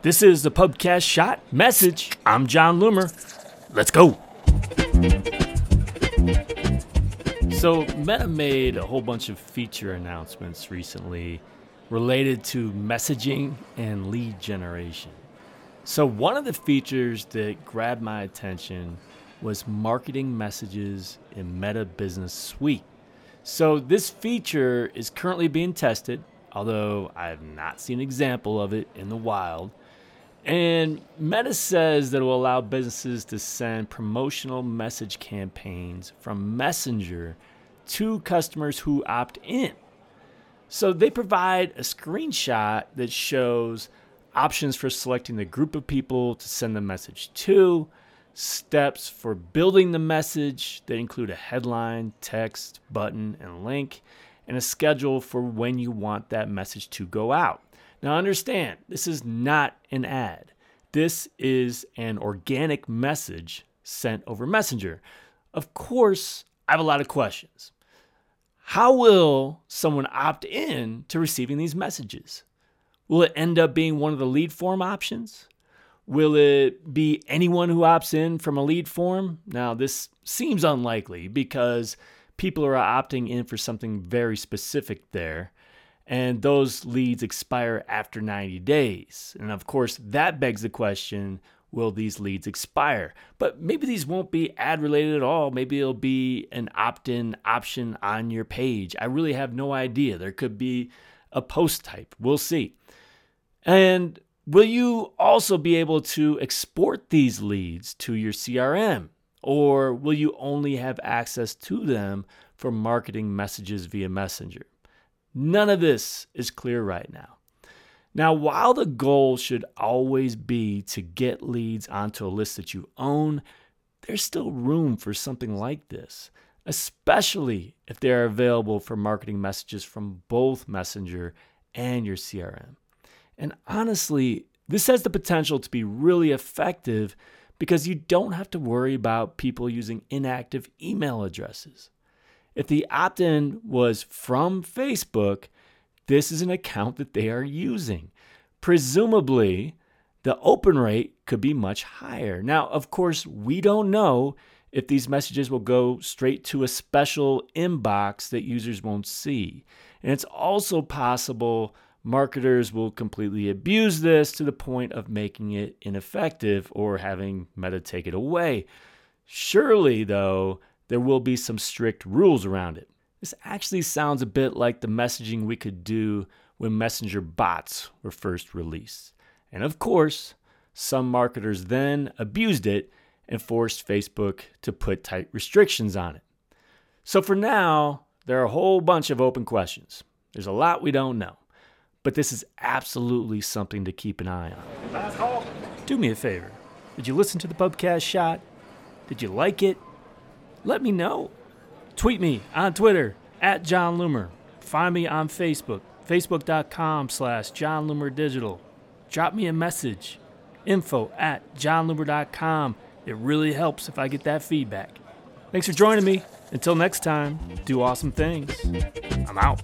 This is the Pubcast Shot Message. I'm Jon Loomer. Let's go. So, Meta made a whole bunch of feature announcements recently related to messaging and lead generation. So, one of the features that grabbed my attention was marketing messages in Meta Business Suite. So, this feature is currently being tested, although I have not seen an example of it in the wild. And Meta says that it will allow businesses to send promotional message campaigns from Messenger to customers who opt in. So they provide a screenshot that shows options for selecting the group of people to send the message to, steps for building the message that include a headline, text, button, and link, and a schedule for when you want that message to go out. Now, understand, this is not an ad. This is an organic message sent over Messenger. Of course, I have a lot of questions. How will someone opt in to receiving these messages? Will it end up being one of the lead form options? Will it be anyone who opts in from a lead form? Now, this seems unlikely because people are opting in for something very specific there, and those leads expire after 90 days. And of course, that begs the question will these leads expire? But maybe these won't be ad related at all. Maybe it'll be an opt in option on your page. I really have no idea. There could be a post type. We'll see. And will you also be able to export these leads to your CRM? Or will you only have access to them for marketing messages via Messenger? None of this is clear right now. Now, while the goal should always be to get leads onto a list that you own, there's still room for something like this, especially if they are available for marketing messages from both Messenger and your CRM. And honestly, this has the potential to be really effective because you don't have to worry about people using inactive email addresses. If the opt in was from Facebook, this is an account that they are using. Presumably, the open rate could be much higher. Now, of course, we don't know if these messages will go straight to a special inbox that users won't see. And it's also possible marketers will completely abuse this to the point of making it ineffective or having Meta take it away. Surely, though, there will be some strict rules around it. This actually sounds a bit like the messaging we could do when Messenger bots were first released. And of course, some marketers then abused it and forced Facebook to put tight restrictions on it. So for now, there are a whole bunch of open questions. There's a lot we don't know. But this is absolutely something to keep an eye on. Do me a favor. Did you listen to the Pubcast shot? Did you like it? Let me know. Tweet me on Twitter at Jon Loomer. Find me on Facebook, facebook.com slash Jon Loomer Digital. Drop me a message, info at jonloomer.com. It really helps if I get that feedback. Thanks for joining me. Until next time, do awesome things. I'm out.